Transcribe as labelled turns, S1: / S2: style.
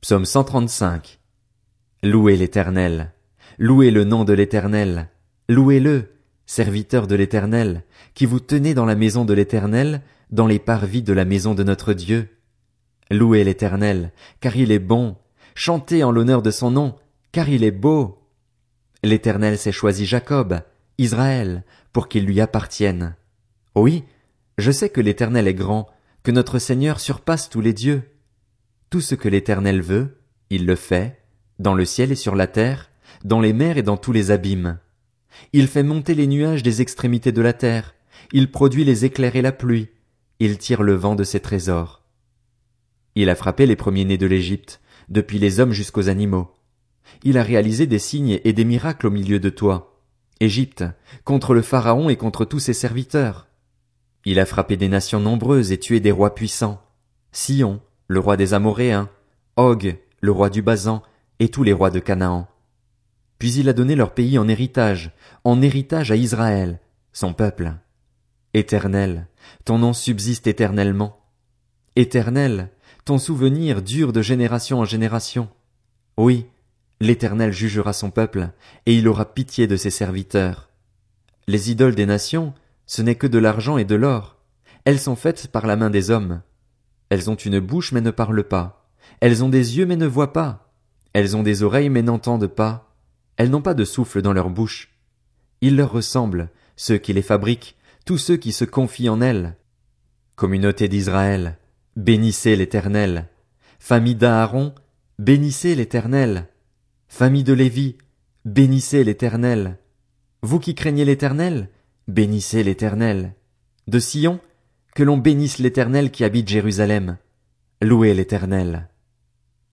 S1: Psaume 135. Louez l'Éternel. Louez le nom de l'Éternel. Louez-le, serviteur de l'Éternel, qui vous tenez dans la maison de l'Éternel, dans les parvis de la maison de notre Dieu. Louez l'Éternel, car il est bon. Chantez en l'honneur de son nom, car il est beau. L'Éternel s'est choisi Jacob, Israël, pour qu'il lui appartienne. Oui, je sais que l'Éternel est grand, que notre Seigneur surpasse tous les dieux. Tout ce que l'Éternel veut, il le fait, dans le ciel et sur la terre, dans les mers et dans tous les abîmes. Il fait monter les nuages des extrémités de la terre, il produit les éclairs et la pluie, il tire le vent de ses trésors. Il a frappé les premiers-nés de l'Égypte, depuis les hommes jusqu'aux animaux. Il a réalisé des signes et des miracles au milieu de toi, Égypte, contre le Pharaon et contre tous ses serviteurs. Il a frappé des nations nombreuses et tué des rois puissants. Sion, le roi des Amoréens, Og, le roi du Basan, et tous les rois de Canaan. Puis il a donné leur pays en héritage, en héritage à Israël, son peuple. Éternel, ton nom subsiste éternellement. Éternel, ton souvenir dure de génération en génération. Oui, l'Éternel jugera son peuple, et il aura pitié de ses serviteurs. Les idoles des nations, ce n'est que de l'argent et de l'or. Elles sont faites par la main des hommes. Elles ont une bouche mais ne parlent pas. Elles ont des yeux mais ne voient pas. Elles ont des oreilles mais n'entendent pas. Elles n'ont pas de souffle dans leur bouche. Ils leur ressemblent, ceux qui les fabriquent, tous ceux qui se confient en elles. Communauté d'Israël, bénissez l'Éternel. Famille d'Aaron, bénissez l'Éternel. Famille de Lévi, bénissez l'Éternel. Vous qui craignez l'Éternel, Bénissez l'Éternel. De Sion, que l'on bénisse l'Éternel qui habite Jérusalem. Louez l'Éternel.